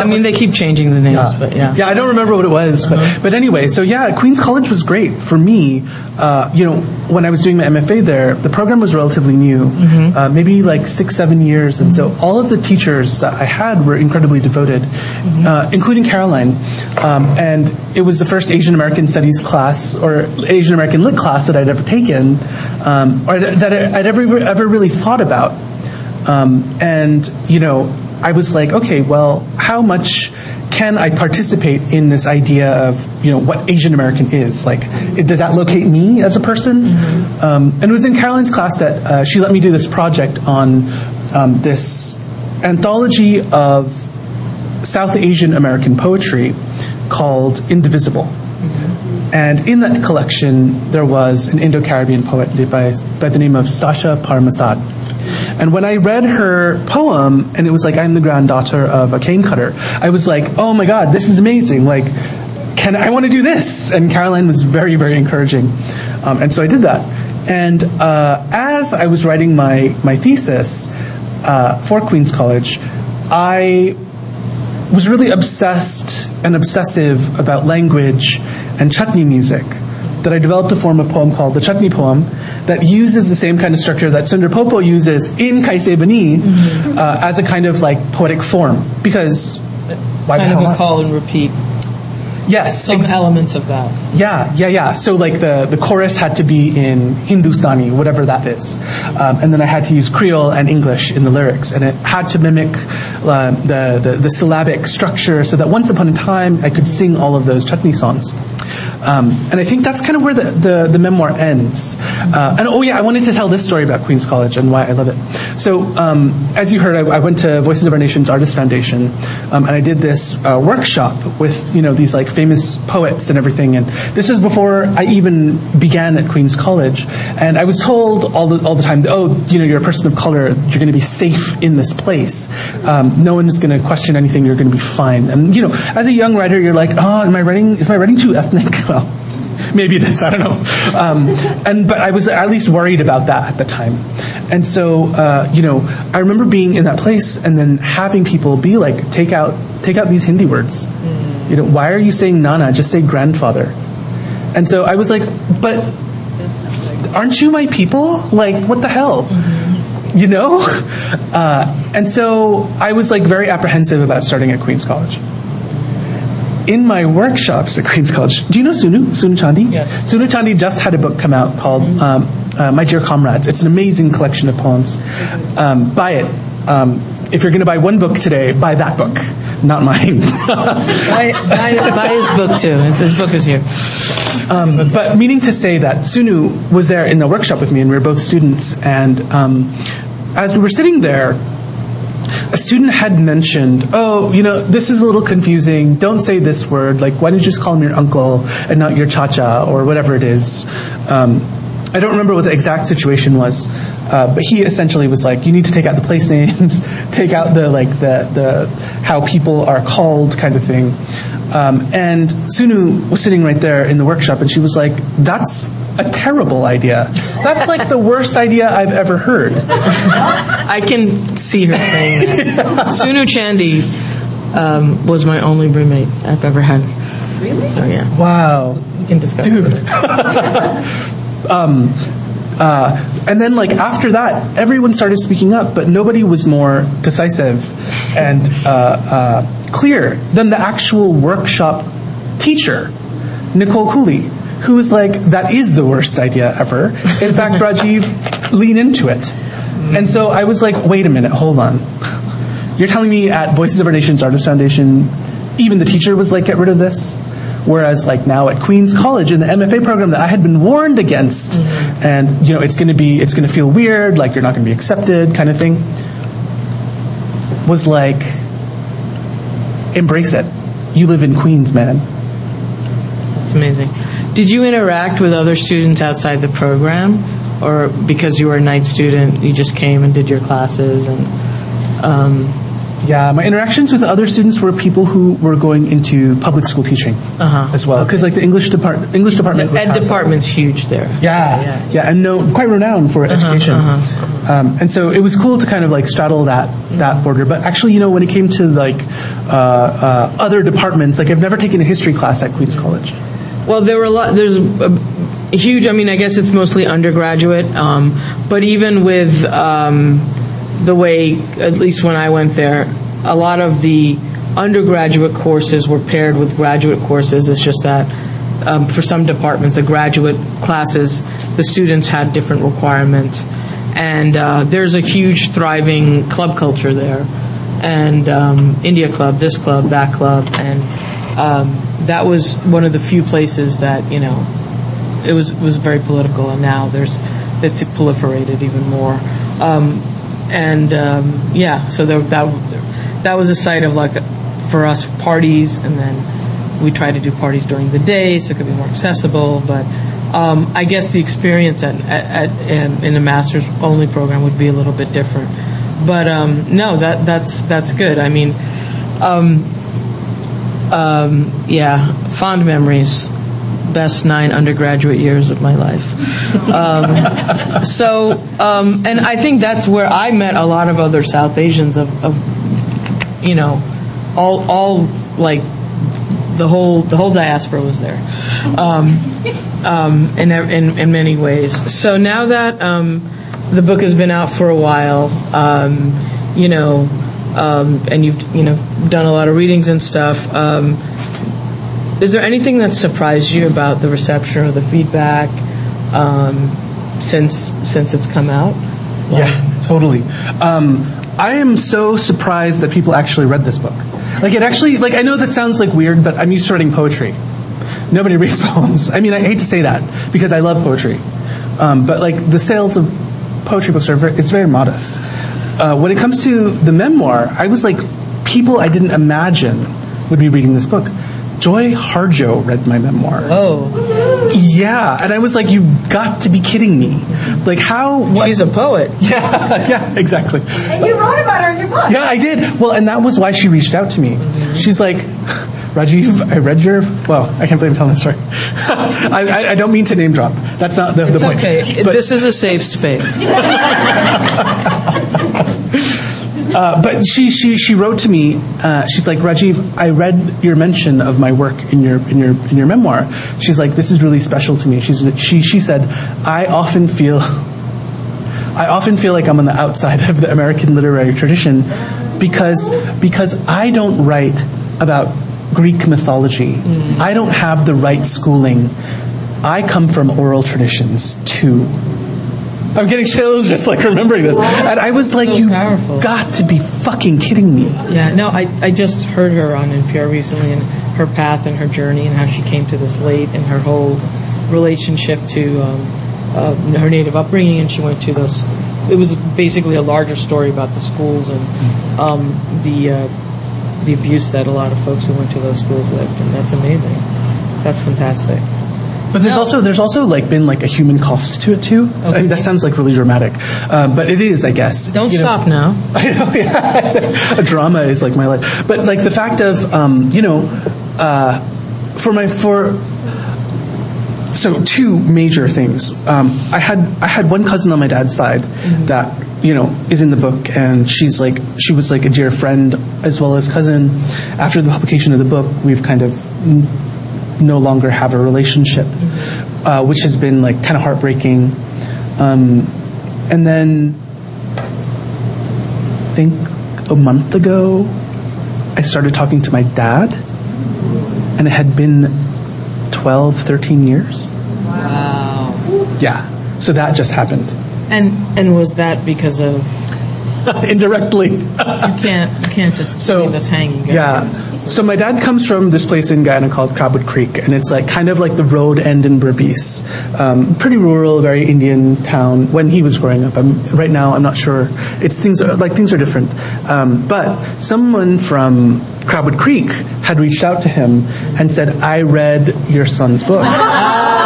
Speaker 2: I mean, they keep changing the names, but yeah.
Speaker 3: Yeah, I don't remember what it was, but but anyway, so yeah, Queens College was great for me. Uh, you know, when I was doing my MFA there, the program was relatively new, uh, maybe like six, seven years, and so all of the teachers that I had were incredibly devoted, uh, including Caroline. Um, and it was the first Asian American Studies class or Asian American Lit class that I'd ever taken, um, or that I'd ever ever really thought about. Um, and, you know, I was like, okay, well, how much can I participate in this idea of, you know, what Asian American is? Like, it, does that locate me as a person? Um, and it was in Caroline's class that uh, she let me do this project on um, this anthology of South Asian American poetry called Indivisible. And in that collection, there was an Indo Caribbean poet by, by the name of Sasha Parmasad. And when I read her poem, and it was like, I'm the granddaughter of a cane cutter, I was like, oh my God, this is amazing. Like, can I want to do this? And Caroline was very, very encouraging. Um, and so I did that. And uh, as I was writing my, my thesis uh, for Queens College, I was really obsessed and obsessive about language and chutney music that I developed a form of poem called the chutney poem that uses the same kind of structure that Sundar Popo uses in Kaise Bani uh, as a kind of like poetic form because why
Speaker 2: Kind of a call and repeat.
Speaker 3: yes
Speaker 2: Some
Speaker 3: ex-
Speaker 2: elements of that.
Speaker 3: yeah, yeah, yeah. So like the, the chorus had to be in Hindustani, whatever that is, um, and then I had to use Creole and English in the lyrics, and it had to mimic uh, the, the the syllabic structure, so that once upon a time I could sing all of those chutney songs. Um, and I think that's kind of where the, the, the memoir ends. Uh, and oh yeah, I wanted to tell this story about Queens College and why I love it. So um, as you heard, I, I went to Voices of Our Nation's Artist Foundation, um, and I did this uh, workshop with you know these like famous poets and everything. And this was before I even began at Queens College, and I was told all the all the time, oh, you know, you're a person of color, you're going to be safe in this place. Um, no one is going to question anything. You're going to be fine. And you know, as a young writer, you're like, oh, am I writing? Is my writing too ethnic? Well, maybe it is. I don't know. Um, and but I was at least worried about that at the time. And so, uh, you know, I remember being in that place and then having people be like, take out, take out these Hindi words. You know, why are you saying nana? Just say grandfather. And so I was like, but aren't you my people? Like, what the hell? You know? (laughs) Uh, and so I was like very apprehensive about starting at Queen's College. In my workshops at Queen's College, do you know Sunu? Sunu Chandy?
Speaker 2: Yes.
Speaker 3: Sunu Chandy just had a book come out called um, uh, My Dear Comrades. It's an amazing collection of poems. Um, buy it. Um, if you're going to buy one book today, buy that book, not mine. (laughs)
Speaker 2: buy, buy, buy his book too. It's, his book is here.
Speaker 3: Um, but meaning to say that Sunu was there in the workshop with me, and we were both students. And um, as we were sitting there, a student had mentioned, "Oh, you know, this is a little confusing. Don't say this word. Like, why don't you just call him your uncle and not your cha-cha or whatever it is?" Um, I don't remember what the exact situation was, uh, but he essentially was like, "You need to take out the place (laughs) names, take out the like the the how people are called kind of thing." Um, and Sunu was sitting right there in the workshop, and she was like, "That's a terrible idea. That's like the worst idea I've ever heard."
Speaker 2: I can see her saying that. (laughs) Sunu Chandy um, was my only roommate I've ever had. Really? So yeah,
Speaker 3: Wow.
Speaker 2: we can discuss.
Speaker 3: Dude.
Speaker 2: it. (laughs)
Speaker 3: um, uh, and then, like after that, everyone started speaking up, but nobody was more decisive and uh, uh, clear than the actual workshop teacher, Nicole Cooley, who was like, "That is the worst idea ever." In fact, (laughs) Rajiv, lean into it. And so I was like, "Wait a minute, hold on. You're telling me at Voices of Our Nations Artist Foundation, even the teacher was like, get rid of this?" Whereas, like now at Queens College in the MFA program that I had been warned against, mm-hmm. and you know it's going to be it's going to feel weird, like you're not going to be accepted, kind of thing, was like, embrace it. You live in Queens, man.
Speaker 2: It's amazing. Did you interact with other students outside the program, or because you were a night student, you just came and did your classes and? Um,
Speaker 3: Yeah, my interactions with other students were people who were going into public school teaching
Speaker 2: Uh-huh.
Speaker 3: as well, because like the English department, English department, would
Speaker 2: ed department's huge there.
Speaker 3: Yeah,
Speaker 2: Yeah.
Speaker 3: yeah, and no, quite renowned for education. Um, and so it was cool to kind of like straddle that that border. But actually, you know, when it came to like uh, uh, other departments, like I've never taken a history class at Queens College.
Speaker 2: Well, there were a lot. There's a, huge. I mean, I guess it's mostly undergraduate, um, but even with um, the way, at least when I went there, a lot of the undergraduate courses were paired with graduate courses. It's just that um, for some departments, the graduate classes, the students had different requirements, and uh, there's a huge thriving club culture there, and um, India Club, this club, that club, and um, that was one of the few places that you know it was was very political, and now there's it's proliferated even more. Um, and um, yeah, so there, that that was a site of like for us parties, and then we try to do parties during the day so it could be more accessible. But um, I guess the experience at, at, at um, in a master's only program would be a little bit different. But um, no, that that's that's good. I mean, um, yeah, fond memories. Best nine undergraduate years of my life. Um, so, um, and I think that's where I met a lot of other South Asians of, of you know, all all like the whole the whole diaspora was there, um, um, in, in in many ways. So now that um, the book has been out for a while, um, you know, um, and you've you know done a lot of readings and stuff. Um, is there anything that surprised you about the reception or the feedback um, since since it's come out?
Speaker 3: Yeah, totally. Um, I am so surprised that people actually read this book. Like it actually, like I know that sounds like weird, but I'm used to writing poetry. Nobody (laughs) reads poems. I mean, I hate to say that because I love poetry, um, but like the sales of poetry books are very, it's very modest. Uh, when it comes to the memoir, I was like, people I didn't imagine would be reading this book. Joy Harjo read my memoir.
Speaker 2: Oh,
Speaker 3: Yeah, and I was like, "You've got to be kidding me! Like, how? What?
Speaker 2: she's a poet. (laughs)
Speaker 3: yeah, yeah, exactly.
Speaker 4: And you wrote about her in your book.
Speaker 3: Yeah, I did. Well, and that was why she reached out to me. She's like, Rajiv, I read your. Well, I can't believe I'm telling this story. (laughs) I, I, I don't mean to name drop. That's not the, the
Speaker 2: It's
Speaker 3: point.
Speaker 2: okay.
Speaker 3: But-
Speaker 2: this is a safe space. (laughs)
Speaker 3: Uh, but she, she, she wrote to me. Uh, she's like, Rajiv, I read your mention of my work in your in your in your memoir. She's like, this is really special to me. She's she she said, I often feel. I often feel like I'm on the outside of the American literary tradition because because I don't write about Greek mythology. I don't have the right schooling. I come from oral traditions too. I'm getting chills just like remembering this. And I was like,
Speaker 2: So
Speaker 3: you
Speaker 2: powerful.
Speaker 3: got to be fucking kidding me.
Speaker 2: Yeah, no, I, I just heard her on NPR recently and her path and her journey and how she came to this late and her whole relationship to um, uh, her native upbringing. And she went to those. It was basically a larger story about the schools and um, the uh, the abuse that a lot of folks who went to those schools lived, and that's amazing. That's fantastic.
Speaker 3: But there's also there's also like been like a human cost to it too. I mean, that sounds like really dramatic, uh, but it is, I guess.
Speaker 2: Don't
Speaker 3: You know?
Speaker 2: stop now. (laughs)
Speaker 3: I know, yeah. (laughs) a drama is like my life. But like the fact of, um, you know, uh, for my for. So two major things. Um, I had I had one cousin on my dad's side that you know is in the book, and she's like she was like a dear friend as well as cousin. After the publication of the book, we've kind of no longer have a relationship, uh, which has been like kind of heartbreaking. Um, and then I think a month ago, I started talking to my dad, and it had been 12, 13 years.
Speaker 2: Wow.
Speaker 3: Yeah. So that just happened.
Speaker 2: And and was that because of (laughs)
Speaker 3: Indirectly.
Speaker 2: you can't you can't just
Speaker 3: So,
Speaker 2: leave us hanging? guys.
Speaker 3: yeah. So my dad comes from this place in Guyana called Crabwood Creek, and it's like kind of like the road end in Berbice. Um, pretty rural, very Indian town. When he was growing up, I'm, right now I'm not sure. It's things are, like things are different. Um, but someone from Crabwood Creek had reached out to him and said, "I read your son's book. (laughs)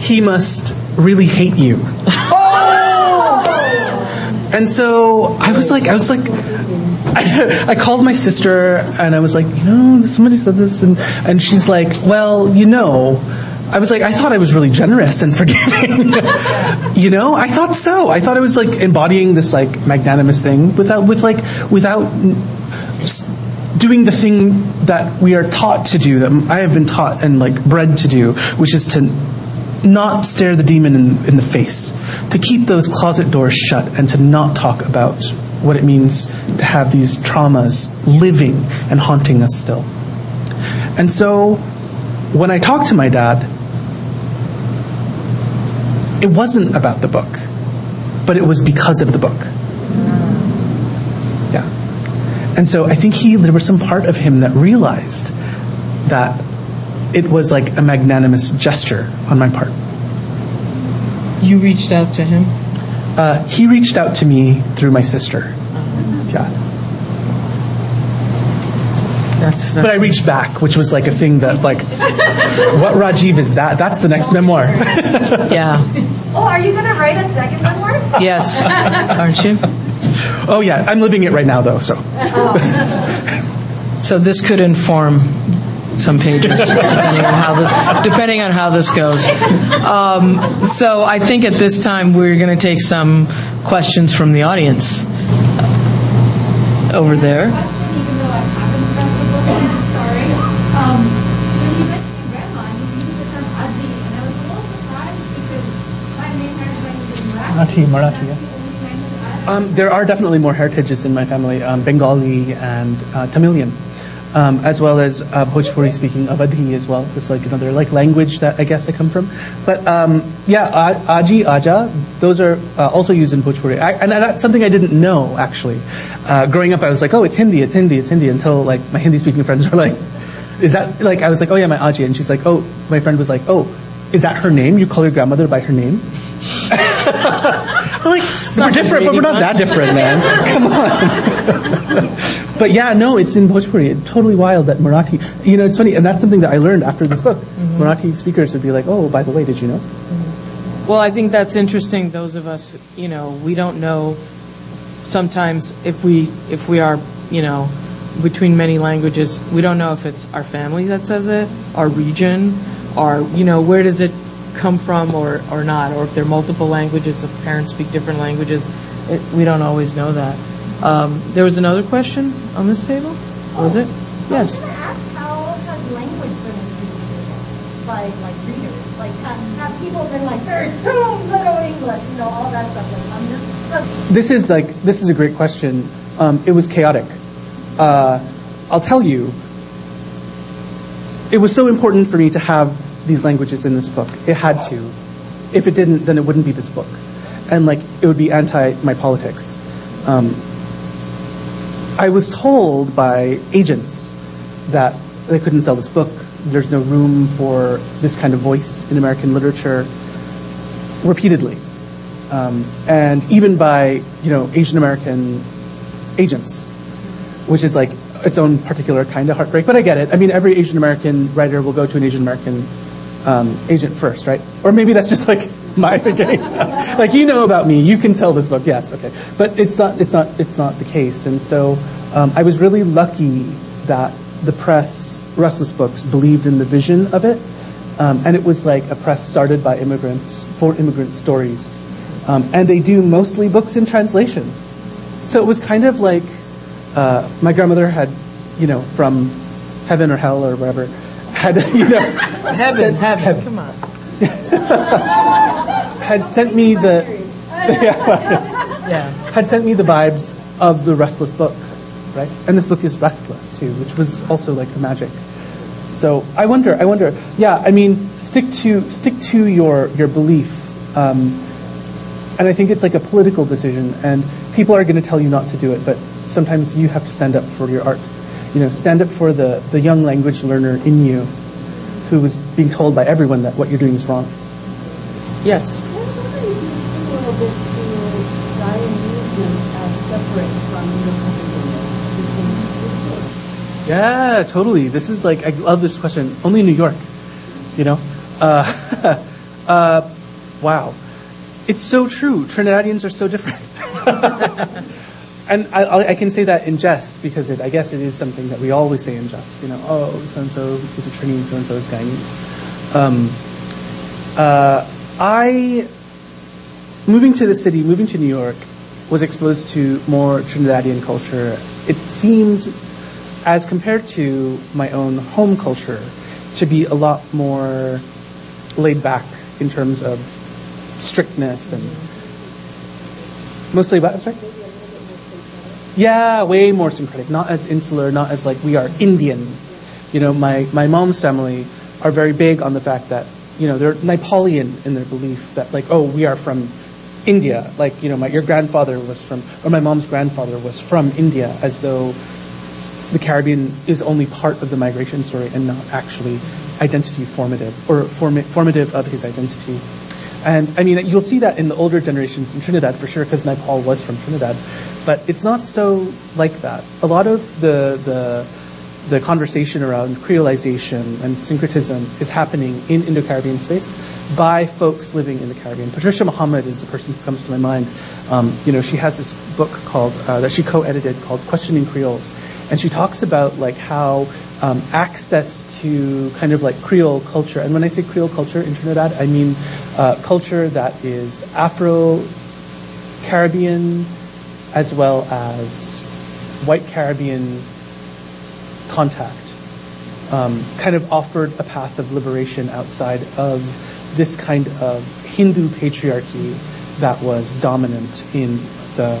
Speaker 3: He must really hate you." And so I was like, I was like, I, I called my sister and I was like, you know, somebody said this, and and she's like, well, you know. I was like, I thought I was really generous and forgiving. (laughs) you know, I thought so. I thought I was like embodying this like magnanimous thing without, with like, without doing the thing that we are taught to do, that I have been taught and like bred to do, which is to not stare the demon in, in the face, to keep those closet doors shut, and to not talk about what it means to have these traumas living and haunting us still. And so, when I talked to my dad, it wasn't about the book, but it was because of the book. Yeah. And so I think he there was some part of him that realized that it was like a magnanimous gesture on my part.
Speaker 2: You reached out to him.
Speaker 3: Uh, he reached out to me through my sister. Yeah.
Speaker 2: That's, that's
Speaker 3: But I reached back, which was like a thing that like what Rajiv is that? That's the next memoir. (laughs)
Speaker 2: yeah.
Speaker 4: Oh, are you gonna write a second memoir?
Speaker 2: Yes, (laughs) aren't you?
Speaker 3: oh yeah, I'm living it right now though, so (laughs)
Speaker 2: So this could inform some pages, depending on how this depending on how this goes. Um, so I think at this time we're going to take some questions from the audience. Over there.
Speaker 4: Even though I haven't read the book, I'm sorry. Um, when you mentioned grandma, you used the term Aji, and I was a little surprised because my main heritage language is Marathi.
Speaker 3: Marathi, Marathi, yeah.
Speaker 4: That's the only language I
Speaker 3: Um, there are definitely more heritages in my family, um, Bengali and uh, Tamilian, um, as well as uh, Bhojpuri speaking Awadhi as well. Just like another like language that I guess I come from. But um, yeah, Aji, Aja, those are uh, also used in Bhojpuri, I, and that's something I didn't know actually. Uh, growing up, I was like, oh, it's Hindi, it's Hindi, it's Hindi, until like my Hindi speaking friends were like, is that like I was like, oh yeah, my Aji, and she's like, oh, my friend was like, oh, is that her name? You call your grandmother by her name? (laughs) We're different, but we're not that different, man. Come on. (laughs) but yeah, no, it's in Bhojpuri. It's totally wild that Marathi. You know, it's funny, and that's something that I learned after this book. Mm-hmm. Marathi speakers would be like, "Oh, by the way, did you know?" Mm-hmm.
Speaker 2: Well, I think that's interesting. Those of us, you know, we don't know sometimes if we if we are, you know, between many languages. We don't know if it's our family that says it, our region, or you know where does it come from or, or not, or if there are multiple languages, if parents speak different languages. It, we don't always know that. Um, there was another question on this table. Was it? Yes.
Speaker 5: I was going to ask how has language been influenced by like readers? Like have, have people been like very boom, little English, you know, all that stuff. Like I'm just
Speaker 3: This is like this is a great question. Um, it was chaotic. Uh, I'll tell you. It was so important for me to have these languages in this book. It had to. If it didn't, then it wouldn't be this book, and like it would be anti my politics. Um, I was told by agents that they couldn't sell this book. There's no room for this kind of voice in American literature. Repeatedly, um, and even by you know Asian American agents, which is like its own particular kind of heartbreak. But I get it. I mean, every Asian American writer will go to an Asian American um, agent first, right? Or maybe that's just like (laughs) my thinking. like you know about me, you can sell this book. Yes, okay. But it's not. It's not. It's not the case. And so um, I was really lucky that the press, Restless Books, believed in the vision of it. Um, and it was like a press started by immigrants for immigrant stories. Um, and they do mostly books in translation. So it was kind of like uh, my grandmother had, you know, from heaven or hell or wherever, had, (laughs) you know,
Speaker 2: Heaven,
Speaker 3: sent-
Speaker 2: heaven, come on. (laughs)
Speaker 3: had sent me the (laughs)
Speaker 2: Yeah.
Speaker 3: had sent me the vibes of the Restless book, right? And this book is Restless too, which was also like the magic. So I wonder, I wonder. Yeah, I mean, stick to stick to your your belief, um, and I think it's like a political decision, and people are going to tell you not to do it, but sometimes you have to stand up for your art. You know, stand up for the the young language learner in you, who was being told by everyone that what you're doing is wrong.
Speaker 2: Yes.
Speaker 6: I was wondering if you speak a little bit to Guyaneseness as separate from Yucatanese.
Speaker 3: Yeah, totally. This is like I love this question. Only in New York, you know. Uh, (laughs) uh, wow, it's so true. Trinidadians are so different, (laughs) and I, I, can say that in jest because it, I guess it is something that we always say in jest. You know, oh, so and so is a Trini, so and so is Guyanese. Um, uh, I moving to the city, moving to New York, was exposed to more Trinidadian culture. It seemed, as compared to my own home culture, to be a lot more laid back in terms of strictness and mostly About, I'm sorry. Yeah, way more syncretic. Not as insular, not as like we are Indian. You know, my, my mom's family are very big on the fact that, you know, they're Naipaulian in their belief that like, oh, we are from India. Like, you know, my, your grandfather was from, or my mom's grandfather was from India, as though the Caribbean is only part of the migration story and not actually identity formative or formative of his identity. And I mean, you'll see that in the older generations in Trinidad for sure, because Naipaul was from Trinidad. But it's not so like that. A lot of the, the, the conversation around creolization and syncretism is happening in Indo-Caribbean space by folks living in the Caribbean. Patricia Mohammed is the person who comes to my mind. Um, you know, she has this book called uh, that she co-edited called Questioning Creoles, and she talks about like how um, access to kind of like Creole culture, and when I say Creole culture in Trinidad, I mean uh, culture that is Afro Caribbean as well as white Caribbean contact um, kind of offered a path of liberation outside of this kind of Hindu patriarchy that was dominant in the,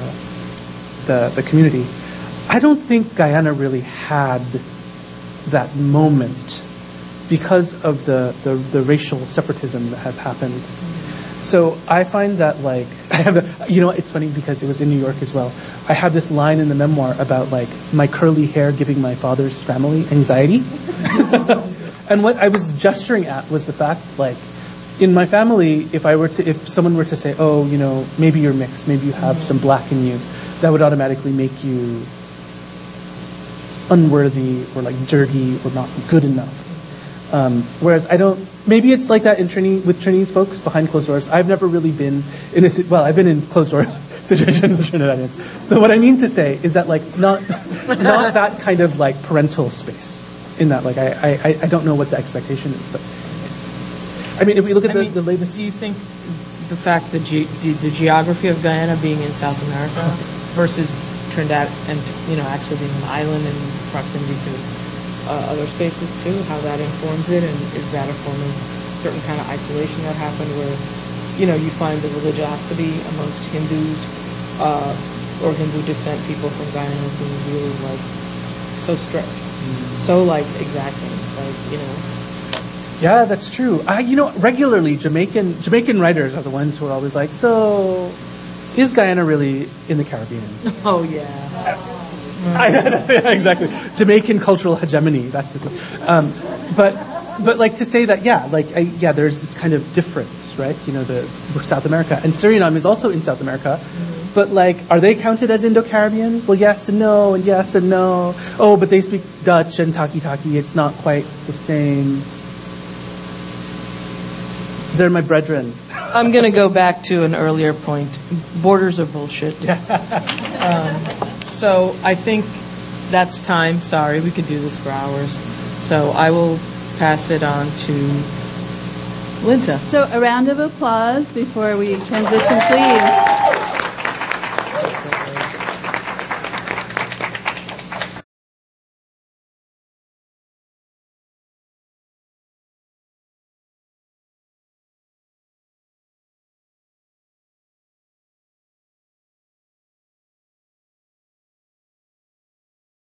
Speaker 3: the, the community. I don't think Guyana really had that moment because of the, the, the racial separatism that has happened. So I find that like (laughs) I have a, you know it's funny because it was in New York as well. I have this line in the memoir about like my curly hair giving my father's family anxiety. (laughs) and what I was gesturing at was the fact like in my family if I were to if someone were to say, "Oh, you know, maybe you're mixed, maybe you have some black in you." That would automatically make you unworthy or like dirty or not good enough. Um, whereas I don't. Maybe it's like that in Trini with Trinidad's folks behind closed doors. I've never really been in a well. I've been in closed door (laughs) situations Trinidadians. But what I mean to say is that like not not (laughs) that kind of like parental space. In that, like, I, I, I- I don't know what the expectation is, but I mean, if we look at
Speaker 2: I
Speaker 3: the,
Speaker 2: mean,
Speaker 3: the latest,
Speaker 2: Do you think the fact that ge- the, the geography of Guyana being in South America versus Trinidad and you know actually being an island in proximity to uh, other spaces too, how that informs it, and is that a form of certain kind of isolation that happened where you know you find the religiosity amongst Hindus uh, or Hindu descent people from Guyana being really like so strict, so like exacting, like you know.
Speaker 3: yeah, that's true. I, you know, regularly Jamaican Jamaican writers are the ones who are always like, so is Guyana really in the Caribbean? (laughs)
Speaker 2: Oh yeah. (laughs)
Speaker 3: I know, yeah, exactly. Jamaican cultural hegemony. That's the thing. Um, but but like to say that yeah, like I, yeah, there's this kind of difference, right? You know, the South America and Suriname is also in South America. But like, are they counted as Indo-Caribbean? Well, yes and no, and yes and no. Oh, but they speak Dutch and taki-taki. It's not quite the same. They're my brethren. (laughs)
Speaker 2: I'm going to go back to an earlier point. Borders are bullshit. (laughs) um, so I think that's time. Sorry, we could do this for hours. So I will pass it on to Linta.
Speaker 6: So a round of applause before we transition, please.